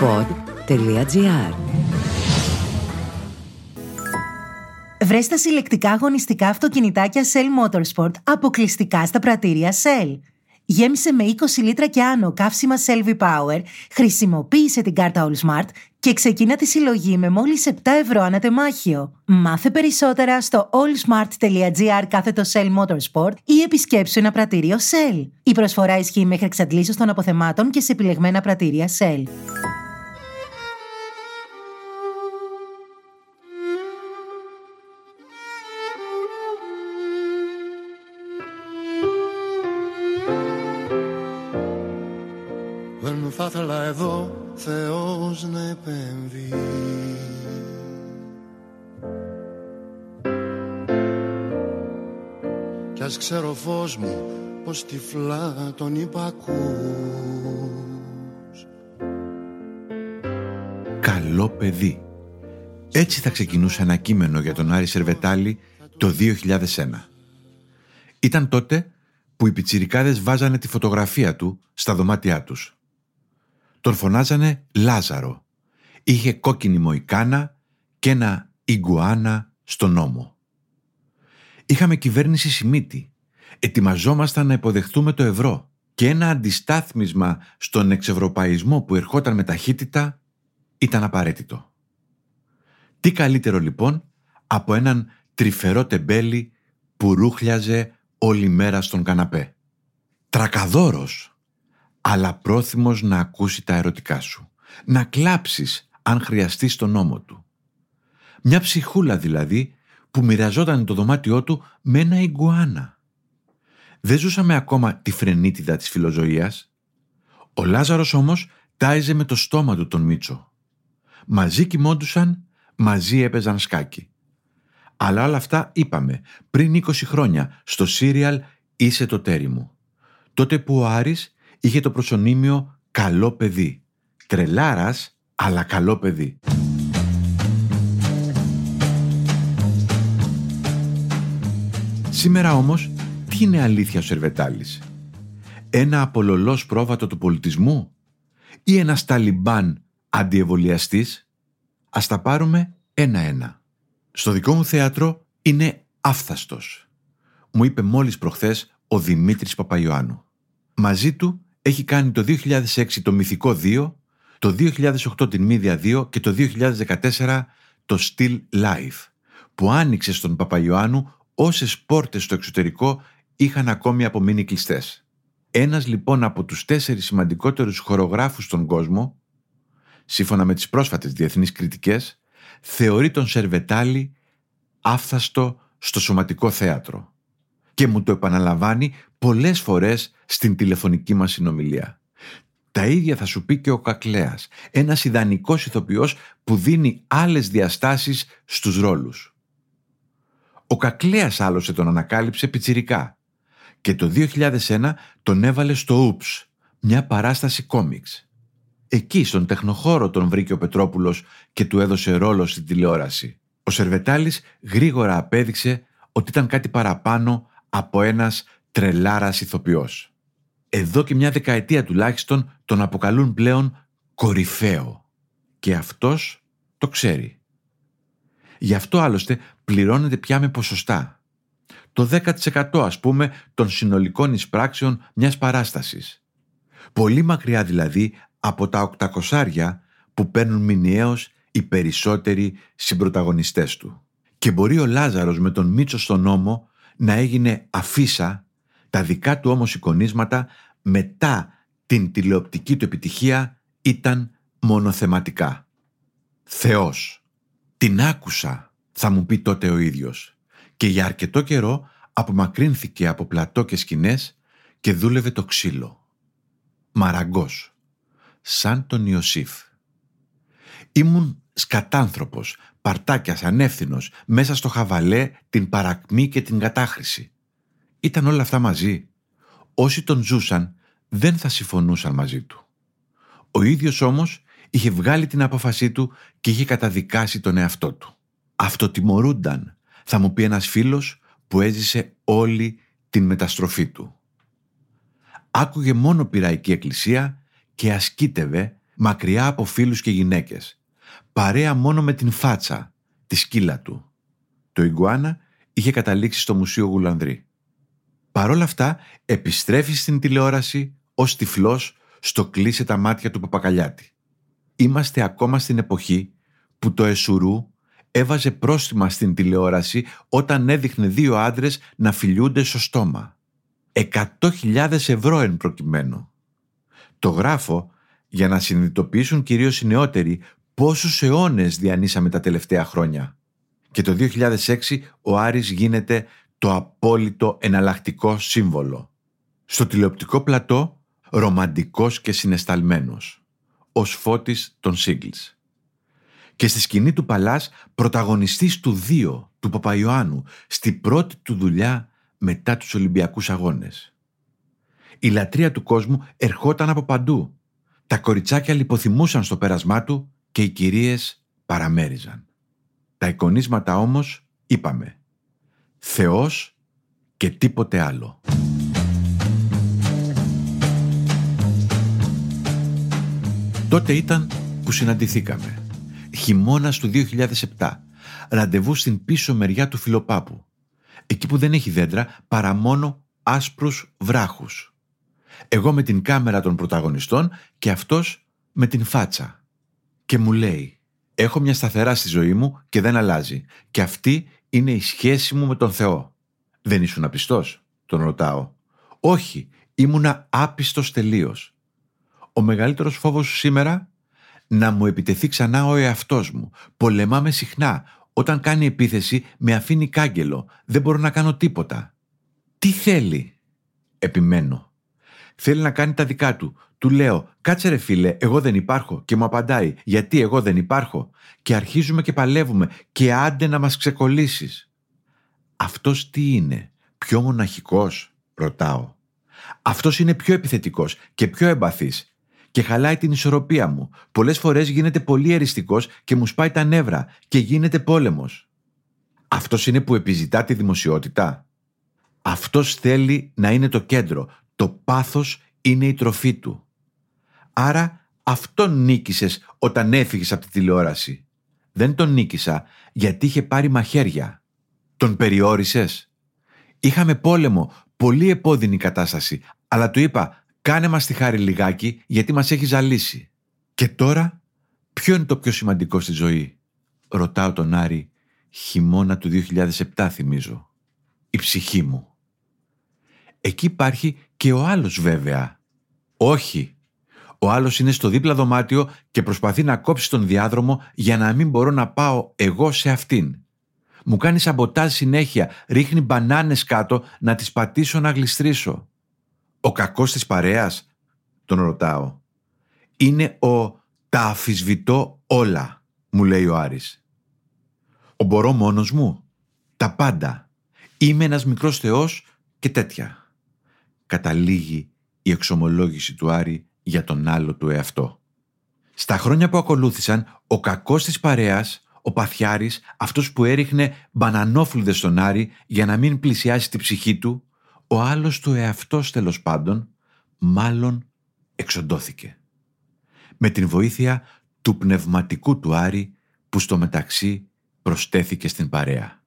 pod.gr Βρες τα συλλεκτικά αγωνιστικά αυτοκινητάκια Shell Motorsport αποκλειστικά στα πρατήρια Shell. Γέμισε με 20 λίτρα και άνω καύσιμα Selvi Power, χρησιμοποίησε την κάρτα All Smart και ξεκίνα τη συλλογή με μόλις 7 ευρώ ανατεμάχιο. Μάθε περισσότερα στο allsmart.gr κάθετο Shell Motorsport ή επισκέψου ένα πρατήριο Shell. Η προσφορά ισχύει μέχρι εξαντλήσεως των αποθεμάτων και σε επιλεγμένα πρατήρια Shell. Ήθελα εδώ Θεός να επέμβει. Κι ας ξέρω φως μου πως τυφλά τον υπακούς. Καλό παιδί. Έτσι θα ξεκινούσε ένα κείμενο για τον Άρη Σερβετάλη το 2001 Ήταν τότε που οι πιτσιρικάδες βάζανε τη φωτογραφία του στα δωμάτια τους τον φωνάζανε Λάζαρο. Είχε κόκκινη μοϊκάνα και ένα ιγκουάνα στον νόμο. Είχαμε κυβέρνηση Σιμίτη. Ετοιμαζόμασταν να υποδεχθούμε το ευρώ και ένα αντιστάθμισμα στον εξευρωπαϊσμό που ερχόταν με ταχύτητα ήταν απαραίτητο. Τι καλύτερο λοιπόν από έναν τρυφερό τεμπέλι που ρούχλιαζε όλη μέρα στον καναπέ; Τρακαδόρος αλλά πρόθυμος να ακούσει τα ερωτικά σου. Να κλάψεις αν χρειαστείς τον νόμο του. Μια ψυχούλα δηλαδή που μοιραζόταν το δωμάτιό του με ένα ιγκουάνα. Δεν ζούσαμε ακόμα τη φρενίτιδα της φιλοζωίας. Ο Λάζαρος όμως τάιζε με το στόμα του τον Μίτσο. Μαζί κοιμόντουσαν, μαζί έπαιζαν σκάκι. Αλλά όλα αυτά είπαμε πριν 20 χρόνια στο σύριαλ «Είσαι το τέρι μου». Τότε που ο Άρης είχε το προσωνύμιο «καλό παιδί». Τρελάρας, αλλά καλό παιδί. Σήμερα όμως, τι είναι αλήθεια ο Σερβετάλης; Ένα απολολός πρόβατο του πολιτισμού ή ένας Ταλιμπάν αντιεβολιαστής; Ας τα πάρουμε ένα-ένα. Στο δικό μου θέατρο είναι άφθαστος. Μου είπε μόλις προχθές ο Δημήτρης Παπαϊωάννου. Μαζί του έχει κάνει το 2006 το Μυθικό 2, το 2008 την Μίδια 2 και το 2014 το Still Life, που άνοιξε στον Παπαϊωάννου όσες πόρτες στο εξωτερικό είχαν ακόμη απομείνει κλειστές. Ένας λοιπόν από τους τέσσερις σημαντικότερους χορογράφους στον κόσμο, σύμφωνα με τις πρόσφατες διεθνείς κριτικές, θεωρεί τον Σερβετάλη άφθαστο στο σωματικό θέατρο και μου το επαναλαμβάνει πολλές φορές στην τηλεφωνική μας συνομιλία. Τα ίδια θα σου πει και ο Κακλέας, ένας ιδανικός ηθοποιός που δίνει άλλες διαστάσεις στους ρόλους. Ο Κακλέας άλλωσε τον ανακάλυψε πιτσιρικά και το 2001 τον έβαλε στο Ούψ, μια παράσταση κόμιξ. Εκεί στον τεχνοχώρο τον βρήκε ο Πετρόπουλος και του έδωσε ρόλο στην τηλεόραση. Ο Σερβετάλης γρήγορα απέδειξε ότι ήταν κάτι παραπάνω από ένας τρελάρας ηθοποιός. Εδώ και μια δεκαετία τουλάχιστον τον αποκαλούν πλέον κορυφαίο. Και αυτός το ξέρει. Γι' αυτό άλλωστε πληρώνεται πια με ποσοστά. Το 10% ας πούμε των συνολικών εισπράξεων μιας παράστασης. Πολύ μακριά δηλαδή από τα 800 που παίρνουν μηνιαίως οι περισσότεροι συμπροταγωνιστές του. Και μπορεί ο Λάζαρος με τον Μίτσο στον νόμο να έγινε αφίσα τα δικά του όμως εικονίσματα μετά την τηλεοπτική του επιτυχία ήταν μονοθεματικά. Θεός. Την άκουσα, θα μου πει τότε ο ίδιος. Και για αρκετό καιρό απομακρύνθηκε από πλατό και σκηνές και δούλευε το ξύλο. Μαραγκός. Σαν τον Ιωσήφ. Ήμουν σκατάνθρωπος, παρτάκιας, ανεύθυνος, μέσα στο χαβαλέ, την παρακμή και την κατάχρηση. Ήταν όλα αυτά μαζί. Όσοι τον ζούσαν δεν θα συμφωνούσαν μαζί του. Ο ίδιος όμως είχε βγάλει την απόφασή του και είχε καταδικάσει τον εαυτό του. Αυτοτιμωρούνταν, θα μου πει ένας φίλος που έζησε όλη την μεταστροφή του. Άκουγε μόνο πειραϊκή εκκλησία και ασκήτευε μακριά από φίλους και γυναίκες. Παρέα μόνο με την φάτσα, τη σκύλα του. Το Ιγκουάνα είχε καταλήξει στο Μουσείο Γουλανδρή. Παρ' όλα αυτά επιστρέφει στην τηλεόραση ως τυφλός στο κλείσε τα μάτια του Παπακαλιάτη. Είμαστε ακόμα στην εποχή που το Εσουρού έβαζε πρόστιμα στην τηλεόραση όταν έδειχνε δύο άντρες να φιλιούνται στο στόμα. Εκατό ευρώ εν προκειμένου. Το γράφω για να συνειδητοποιήσουν κυρίως οι νεότεροι πόσους αιώνες διανύσαμε τα τελευταία χρόνια. Και το 2006 ο Άρης γίνεται το απόλυτο εναλλακτικό σύμβολο. Στο τηλεοπτικό πλατό, ρομαντικός και συνεσταλμένος. Ως φώτης των Σίγκλς. Και στη σκηνή του Παλάς, πρωταγωνιστής του δύο, του Παπαϊωάννου, στη πρώτη του δουλειά μετά τους Ολυμπιακούς Αγώνες. Η λατρεία του κόσμου ερχόταν από παντού. Τα κοριτσάκια λιποθυμούσαν στο πέρασμά του και οι κυρίες παραμέριζαν. Τα εικονίσματα όμως, είπαμε, Θεός και τίποτε άλλο. Τότε ήταν που συναντηθήκαμε. Χειμώνας του 2007. Ραντεβού στην πίσω μεριά του Φιλοπάπου. Εκεί που δεν έχει δέντρα παρά μόνο άσπρους βράχους. Εγώ με την κάμερα των πρωταγωνιστών και αυτός με την φάτσα. Και μου λέει «Έχω μια σταθερά στη ζωή μου και δεν αλλάζει. Και αυτή είναι η σχέση μου με τον Θεό. Δεν ήσουν απιστός, τον ρωτάω. Όχι, ήμουνα άπιστος τελείως. Ο μεγαλύτερος φόβος σου σήμερα να μου επιτεθεί ξανά ο εαυτός μου. Πολεμάμε συχνά. Όταν κάνει επίθεση με αφήνει κάγκελο. Δεν μπορώ να κάνω τίποτα. Τι θέλει; Επιμένω. Θέλει να κάνει τα δικά του. Του λέω, κάτσε ρε φίλε, εγώ δεν υπάρχω. Και μου απαντάει, γιατί εγώ δεν υπάρχω. Και αρχίζουμε και παλεύουμε και άντε να μας ξεκολλήσεις. Αυτός τι είναι, πιο μοναχικός, ρωτάω. Αυτός είναι πιο επιθετικός και πιο εμπαθής και χαλάει την ισορροπία μου. Πολλές φορές γίνεται πολύ εριστικός και μου σπάει τα νεύρα και γίνεται πόλεμος. Αυτός είναι που επιζητά τη δημοσιότητα. Αυτός θέλει να είναι το κέντρο. Το πάθος είναι η τροφή του. Άρα αυτόν νίκησες όταν έφυγες από τη τηλεόραση. Δεν τον νίκησα γιατί είχε πάρει μαχαίρια. Τον περιόρισες. Είχαμε πόλεμο, πολύ επώδυνη κατάσταση, αλλά του είπα κάνε μας τη χάρη λιγάκι γιατί μας έχει ζαλίσει. Και τώρα, ποιο είναι το πιο σημαντικό στη ζωή; Ρωτάω τον Άρη, χειμώνα του 2007 θυμίζω. Η ψυχή μου. Εκεί υπάρχει και ο άλλος βέβαια. Όχι, ο άλλος είναι στο δίπλα δωμάτιο και προσπαθεί να κόψει τον διάδρομο για να μην μπορώ να πάω εγώ σε αυτήν. Μου κάνει σαμποτάζ συνέχεια, ρίχνει μπανάνες κάτω να τις πατήσω να γλιστρήσω. Ο κακός της παρέας, τον ρωτάω. Είναι ο «τα αφισβητώ όλα», μου λέει ο Άρης. Ο μπορώ μόνος μου. Τα πάντα. Είμαι ένας μικρός θεός και τέτοια. Καταλήγει η εξομολόγηση του Άρη για τον άλλο του εαυτό. Στα χρόνια που ακολούθησαν, ο κακός της παρέας, ο Παθιάρης, αυτός που έριχνε μπανανόφλουδες στον Άρη για να μην πλησιάσει τη ψυχή του, ο άλλος του εαυτός τέλος πάντων, μάλλον εξοντώθηκε. Με την βοήθεια του πνευματικού του Άρη που στο μεταξύ προστέθηκε στην παρέα.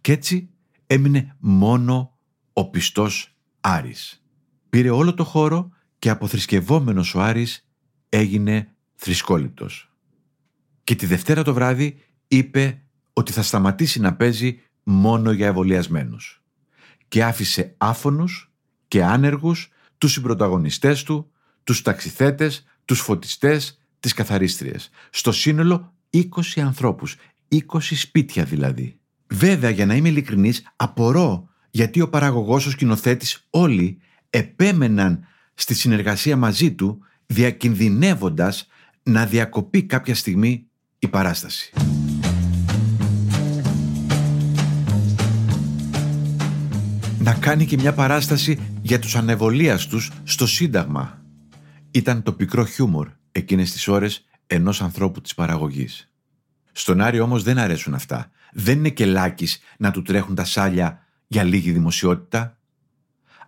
Κι έτσι έμεινε μόνο ο πιστός Άρης. Πήρε όλο το χώρο και αποθρησκευόμενος ο Άρης έγινε θρησκόληπτος. Και τη Δευτέρα το βράδυ είπε ότι θα σταματήσει να παίζει μόνο για εμβολιασμένους. Και άφησε άφωνους και άνεργους τους συμπροταγωνιστές του, τους ταξιθέτες, τους φωτιστές, τις καθαρίστριες. Στο σύνολο 20 ανθρώπους, 20 σπίτια δηλαδή. Βέβαια, για να είμαι ειλικρινής, απορώ γιατί ο παραγωγός, ο σκηνοθέτης, όλοι επέμεναν στη συνεργασία μαζί του διακινδυνεύοντας να διακοπεί κάποια στιγμή η παράσταση. Να κάνει και μια παράσταση για τους ανεβολίαστους στο Σύνταγμα. Ήταν το πικρό χιούμορ εκείνες τις ώρες ενός ανθρώπου της παραγωγής. Στον Άρη όμως δεν αρέσουν αυτά. Δεν είναι και λάκης να του τρέχουν τα σάλια για λίγη δημοσιότητα.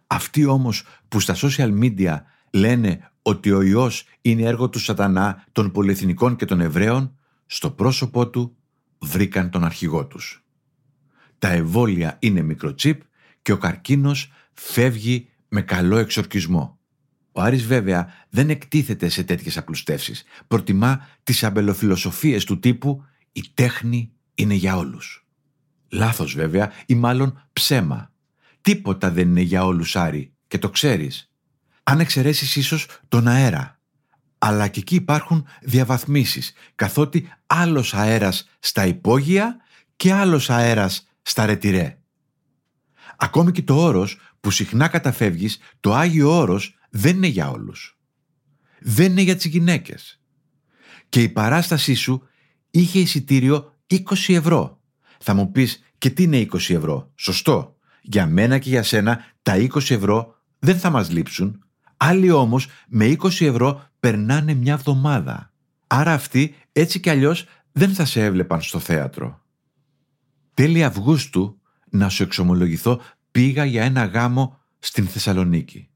Αυτοί όμως που στα social media λένε ότι ο ιός είναι έργο του σατανά των πολυεθνικών και των Εβραίων, στο πρόσωπό του βρήκαν τον αρχηγό τους. Τα εμβόλια είναι μικροτσίπ και ο καρκίνος φεύγει με καλό εξορκισμό. Ο Άρης βέβαια δεν εκτίθεται σε τέτοιες απλουστεύσεις. Προτιμά τις αμπελοφιλοσοφίες του τύπου «η τέχνη είναι για όλους». Λάθος βέβαια ή μάλλον ψέμα. Τίποτα δεν είναι για όλους Άρη και το ξέρεις. Αν εξαιρέσεις ίσως τον αέρα. Αλλά και εκεί υπάρχουν διαβαθμίσεις καθότι άλλος αέρας στα υπόγεια και άλλος αέρας στα ρετυρέ. Ακόμη και το όρος που συχνά καταφεύγεις, το Άγιο Όρος δεν είναι για όλους. Δεν είναι για τις γυναίκες. Και η παράστασή σου είχε εισιτήριο 20 ευρώ. Θα μου πεις και τι είναι 20 ευρώ; Σωστό. Για μένα και για σένα τα 20 ευρώ δεν θα μας λείψουν. Άλλοι όμως με 20 ευρώ περνάνε μια εβδομάδα. Άρα αυτοί έτσι κι αλλιώς δεν θα σε έβλεπαν στο θέατρο. Τέλη Αυγούστου, να σου εξομολογηθώ, πήγα για ένα γάμο στην Θεσσαλονίκη.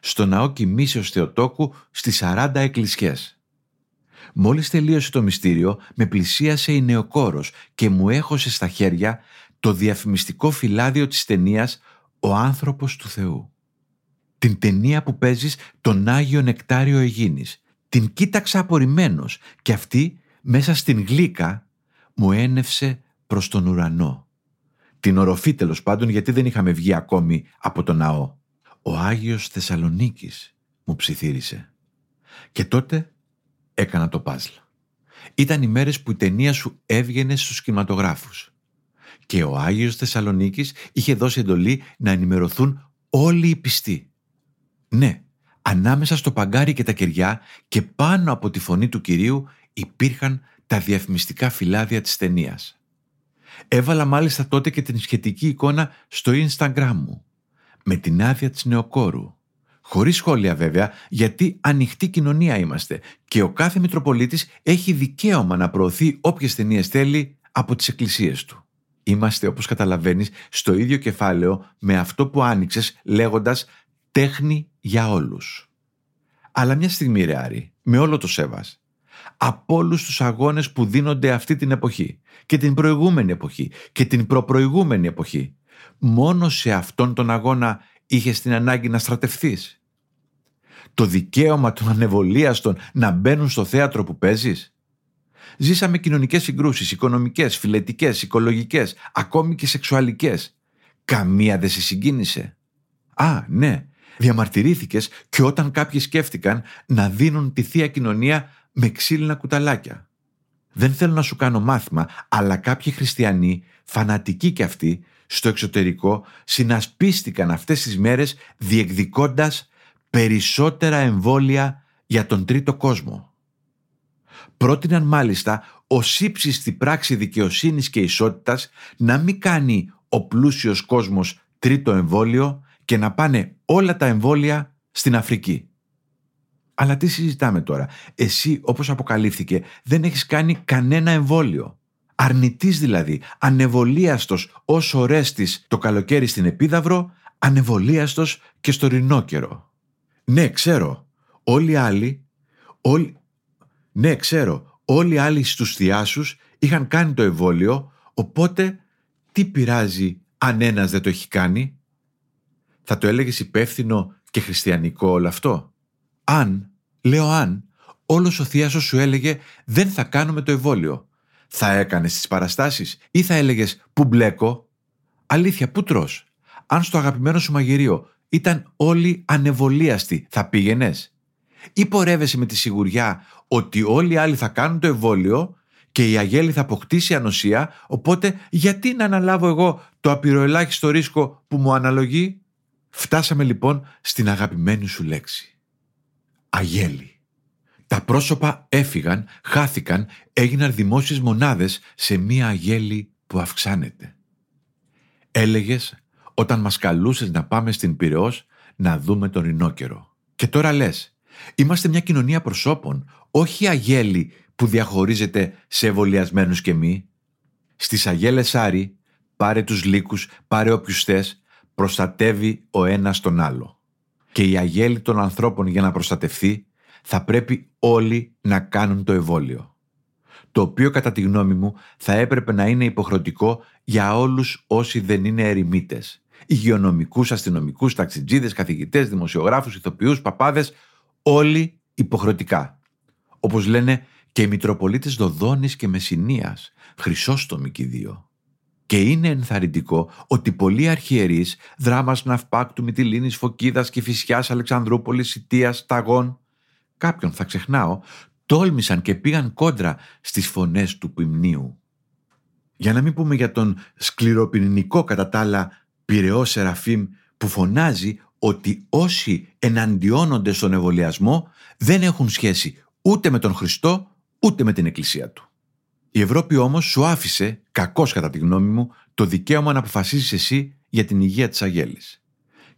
Στο ναό Κοιμήσεως Θεοτόκου στις 40 εκκλησιές. Μόλις τελείωσε το μυστήριο, με πλησίασε η νεοκόρος και μου έχωσε στα χέρια το διαφημιστικό φυλάδιο της ταινίας «Ο άνθρωπος του Θεού». Την ταινία που παίζεις τον Άγιο Νεκτάριο Αιγίνης. Την κοίταξα απορριμμένος και αυτή μέσα στην γλύκα μου ένευσε προς τον ουρανό. Την οροφή τέλος πάντων γιατί δεν είχαμε βγει ακόμη από τον ναό. Ο Άγιος Θεσσαλονίκης μου ψιθύρισε. Και τότε έκανα το παζλ. Ήταν οι μέρες που η ταινία σου έβγαινε στους κινηματογράφους. Και ο Άγιος Θεσσαλονίκης είχε δώσει εντολή να ενημερωθούν όλοι οι πιστοί. Ναι, ανάμεσα στο παγκάρι και τα κεριά και πάνω από τη φωνή του Κυρίου υπήρχαν τα διαφημιστικά φυλάδια της ταινίας. Έβαλα μάλιστα τότε και την σχετική εικόνα στο Instagram μου, με την άδεια της νεοκόρου. Χωρίς σχόλια βέβαια, γιατί ανοιχτή κοινωνία είμαστε και ο κάθε Μητροπολίτης έχει δικαίωμα να προωθεί όποιες ταινίες θέλει από τις εκκλησίες του. Είμαστε, όπως καταλαβαίνεις, στο ίδιο κεφάλαιο με αυτό που άνοιξες λέγοντας «τέχνη για όλους». Αλλά μια στιγμή ρε Άρη, με όλο το σέβας, από όλους τους αγώνες που δίνονται αυτή την εποχή και την προηγούμενη εποχή και την προπροηγούμενη εποχή, μόνο σε αυτόν τον αγώνα είχες την ανάγκη να στρατευθείς. Το δικαίωμα των ανεβολίαστων να μπαίνουν στο θέατρο που παίζεις, Ζήσαμε κοινωνικές συγκρούσεις, οικονομικές, φιλετικές, οικολογικές, ακόμη και σεξουαλικές. Καμία δεν σε συγκίνησε. Α, ναι, διαμαρτυρήθηκες και όταν κάποιοι σκέφτηκαν να δίνουν τη Θεία Κοινωνία με ξύλινα κουταλάκια. Δεν θέλω να σου κάνω μάθημα, αλλά κάποιοι χριστιανοί, φανατικοί κι αυτοί, στο εξωτερικό συνασπίστηκαν αυτές τις μέρες διεκδικώντας περισσότερα εμβόλια για τον τρίτο κόσμο. Πρότειναν μάλιστα ω ύψιστη πράξη δικαιοσύνης και ισότητας να μην κάνει ο πλούσιος κόσμος τρίτο εμβόλιο και να πάνε όλα τα εμβόλια στην Αφρική. Αλλά τι συζητάμε τώρα; Εσύ όπως αποκαλύφθηκε δεν έχεις κάνει κανένα εμβόλιο. Αρνητής δηλαδή, ανεβολίαστος ως ορέστης το καλοκαίρι στην Επίδαυρο, ανεβολίαστος και στο ρινόκερο. Ναι, ξέρω. Όλοι οι άλλοι, όλοι, ναι, ξέρω, όλοι οι άλλοι στους θειάσους είχαν κάνει το εμβόλιο, οπότε τι πειράζει αν ένας δεν το έχει κάνει; Θα το έλεγες υπεύθυνο και χριστιανικό όλο αυτό; Αν, λέω αν, όλος ο θειάσος σου έλεγε δεν θα κάνουμε το εμβόλιο. Θα έκανες τις παραστάσεις ή θα έλεγες που μπλέκω. Αλήθεια, πού τρως; Αν στο αγαπημένο σου μαγειρίο ήταν όλοι ανεβολίαστοι, θα πήγαινες; Ή πορεύεσαι με τη σιγουριά ότι όλοι οι άλλοι θα κάνουν το εμβόλιο και η αγέλη θα αποκτήσει ανοσία, οπότε γιατί να αναλάβω εγώ το απειροελάχιστο ρίσκο που μου αναλογεί; Φτάσαμε λοιπόν στην αγαπημένη σου λέξη. Αγέλη. Τα πρόσωπα έφυγαν, χάθηκαν, έγιναν δημόσιες μονάδες σε μία αγέλη που αυξάνεται. Έλεγες όταν μας καλούσες να πάμε στην Πυραιός να δούμε τον Ρινόκερο. Και τώρα λες, Είμαστε μια κοινωνία προσώπων, όχι αγέλη που διαχωρίζεται σε εμβολιασμένους και μη. Στις αγέλες Άρη, πάρε τους λύκους, πάρε όποιους θες, προστατεύει ο ένας τον άλλο. Και η αγέλη των ανθρώπων για να προστατευθεί θα πρέπει όλοι να κάνουν το εμβόλιο. Το οποίο κατά τη γνώμη μου θα έπρεπε να είναι υποχρεωτικό για όλους όσοι δεν είναι ερημίτες. Υγειονομικούς, αστυνομικούς, ταξιτζίδες, καθηγητές, δημοσιογράφους, ηθοποιούς, παπάδες, όλοι υποχρεωτικά. Όπως λένε και οι Μητροπολίτες Δοδόνης και Μεσσηνίας, Χρυσόστομοι και δύο. Και είναι ενθαρρυντικό ότι πολλοί αρχιερείς, δράμας Ναυπάκτου, Μητυλίνης, Φωκίδας και Φυσιάς, Αλεξανδρούπολης, Ιτίας, Ταγών, κάποιον θα ξεχνάω, τόλμησαν και πήγαν κόντρα στις φωνές του ποιμνίου. Για να μην πούμε για τον σκληροπυρηνικό κατά τα άλλα πυρεό Σεραφείμ που φωνάζει ότι όσοι εναντιώνονται στον εμβολιασμό δεν έχουν σχέση ούτε με τον Χριστό ούτε με την Εκκλησία του. Η Ευρώπη όμως σου άφησε, κακώς κατά τη γνώμη μου, το δικαίωμα να αποφασίσεις εσύ για την υγεία της Αγέλης.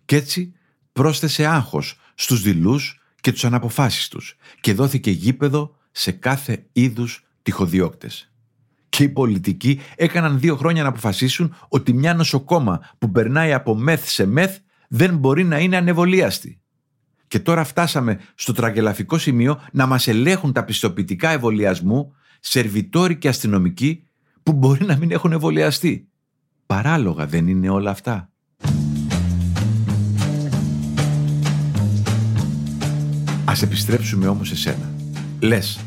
Κι έτσι πρόσθεσε άγχος στους δειλούς και τους αναποφάσεις τους και δόθηκε γήπεδο σε κάθε είδους τυχοδιώκτες. Και οι πολιτικοί έκαναν δύο χρόνια να αποφασίσουν ότι μια νοσοκόμα που περνάει από μεθ σε μεθ δεν μπορεί να είναι ανεβολίαστη. Και τώρα φτάσαμε στο τραγελαφικό σημείο να μας ελέγχουν τα πιστοποιητικά εμβολιασμού σερβιτόροι και αστυνομικοί που μπορεί να μην έχουν εμβολιαστεί. Παράλογα δεν είναι όλα αυτά. Ας επιστρέψουμε όμως σε σένα. Λες,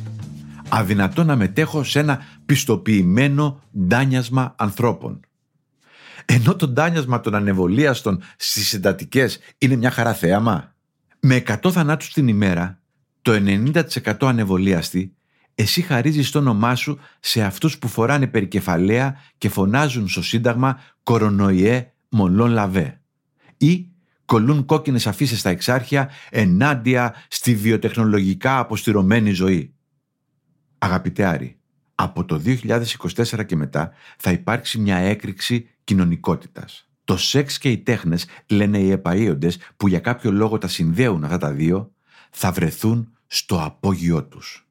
αδυνατό να μετέχω σε ένα πιστοποιημένο ντάνιασμα ανθρώπων. Ενώ το ντάνιασμα των ανεβολίαστων στις εντατικέ είναι μια χαρά θέαμα. Με 100 θανάτους την ημέρα, το 90% ανεβολίαστοι, εσύ χαρίζεις το όνομά σου σε αυτούς που φοράνε περικεφαλαία και φωνάζουν στο Σύνταγμα «Κορονοϊέ Μολόν Λαβέ» ή κολλούν κόκκινες αφήσει στα εξάρχεια ενάντια στη βιοτεχνολογικά αποστηρωμένη ζωή. Αγαπητέ Άρη, από το 2024 και μετά θα υπάρξει μια έκρηξη κοινωνικότητας. Το σεξ και οι τέχνες, λένε οι επαΐοντες που για κάποιο λόγο τα συνδέουν αυτά τα δύο, θα βρεθούν στο απόγειό τους.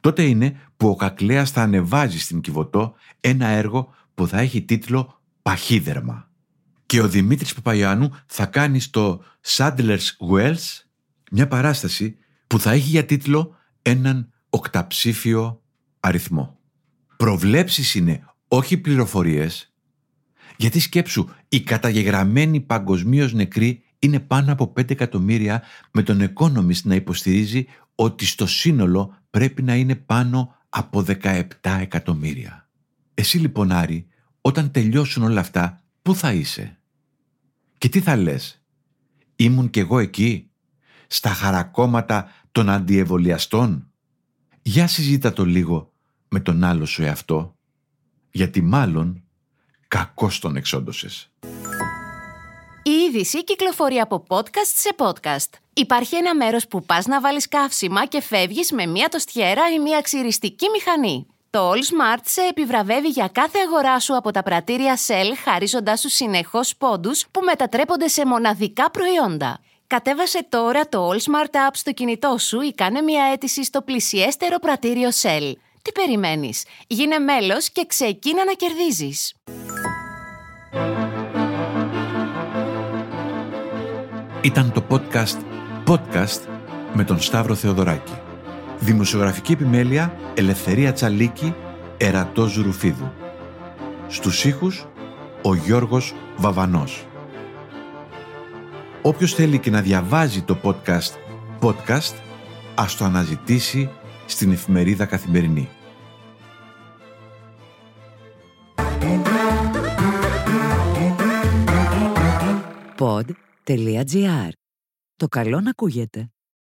Τότε είναι που ο Κακλέας θα ανεβάζει στην Κιβωτό ένα έργο που θα έχει τίτλο «Παχύδερμα». Και ο Δημήτρης Παπαϊάνου θα κάνει στο Sadler's Wells μια παράσταση που θα έχει για τίτλο έναν οκταψήφιο αριθμό. Προβλέψεις είναι όχι πληροφορίες, γιατί σκέψου, οι καταγεγραμμένοι παγκοσμίως νεκροί είναι πάνω από 5 εκατομμύρια με τον Economist να υποστηρίζει ότι στο σύνολο πρέπει να είναι πάνω από 17 εκατομμύρια. Εσύ λοιπόν Άρη, όταν τελειώσουν όλα αυτά, πού θα είσαι; Και τι θα λες; Ήμουν κι εγώ εκεί, στα χαρακόμματα των αντιεμβολιαστών. Για συζήτα το λίγο με τον άλλο σου εαυτό, γιατί μάλλον κακώς τον εξόντωσες. Η είδηση κυκλοφορεί από podcast σε podcast. Υπάρχει ένα μέρος που πας να βάλεις καύσιμα και φεύγεις με μία τοστιέρα ή μία ξυριστική μηχανή. Το All Smart σε επιβραβεύει για κάθε αγορά σου από τα πρατήρια Shell, χαρίζοντάς σου συνεχώς πόντους που μετατρέπονται σε μοναδικά προϊόντα. Κατέβασε τώρα το All Smart App στο κινητό σου ή κάνε μια αίτηση στο πλησιέστερο πρατήριο Shell. Τι περιμένεις; Γίνε μέλος και ξεκίνα να κερδίζεις. Ήταν το podcast podcast με τον Σταύρο Θεοδωράκη. Δημοσιογραφική επιμέλεια Ελευθερία Τσαλίκη, Ερατός Ρουφίδου. Στους ήχους ο Γιώργος Βαβανός. Όποιος θέλει και να διαβάζει το podcast podcast, ας το αναζητήσει στην εφημερίδα Καθημερινή. Pod.gr. Το καλό να ακούγεται.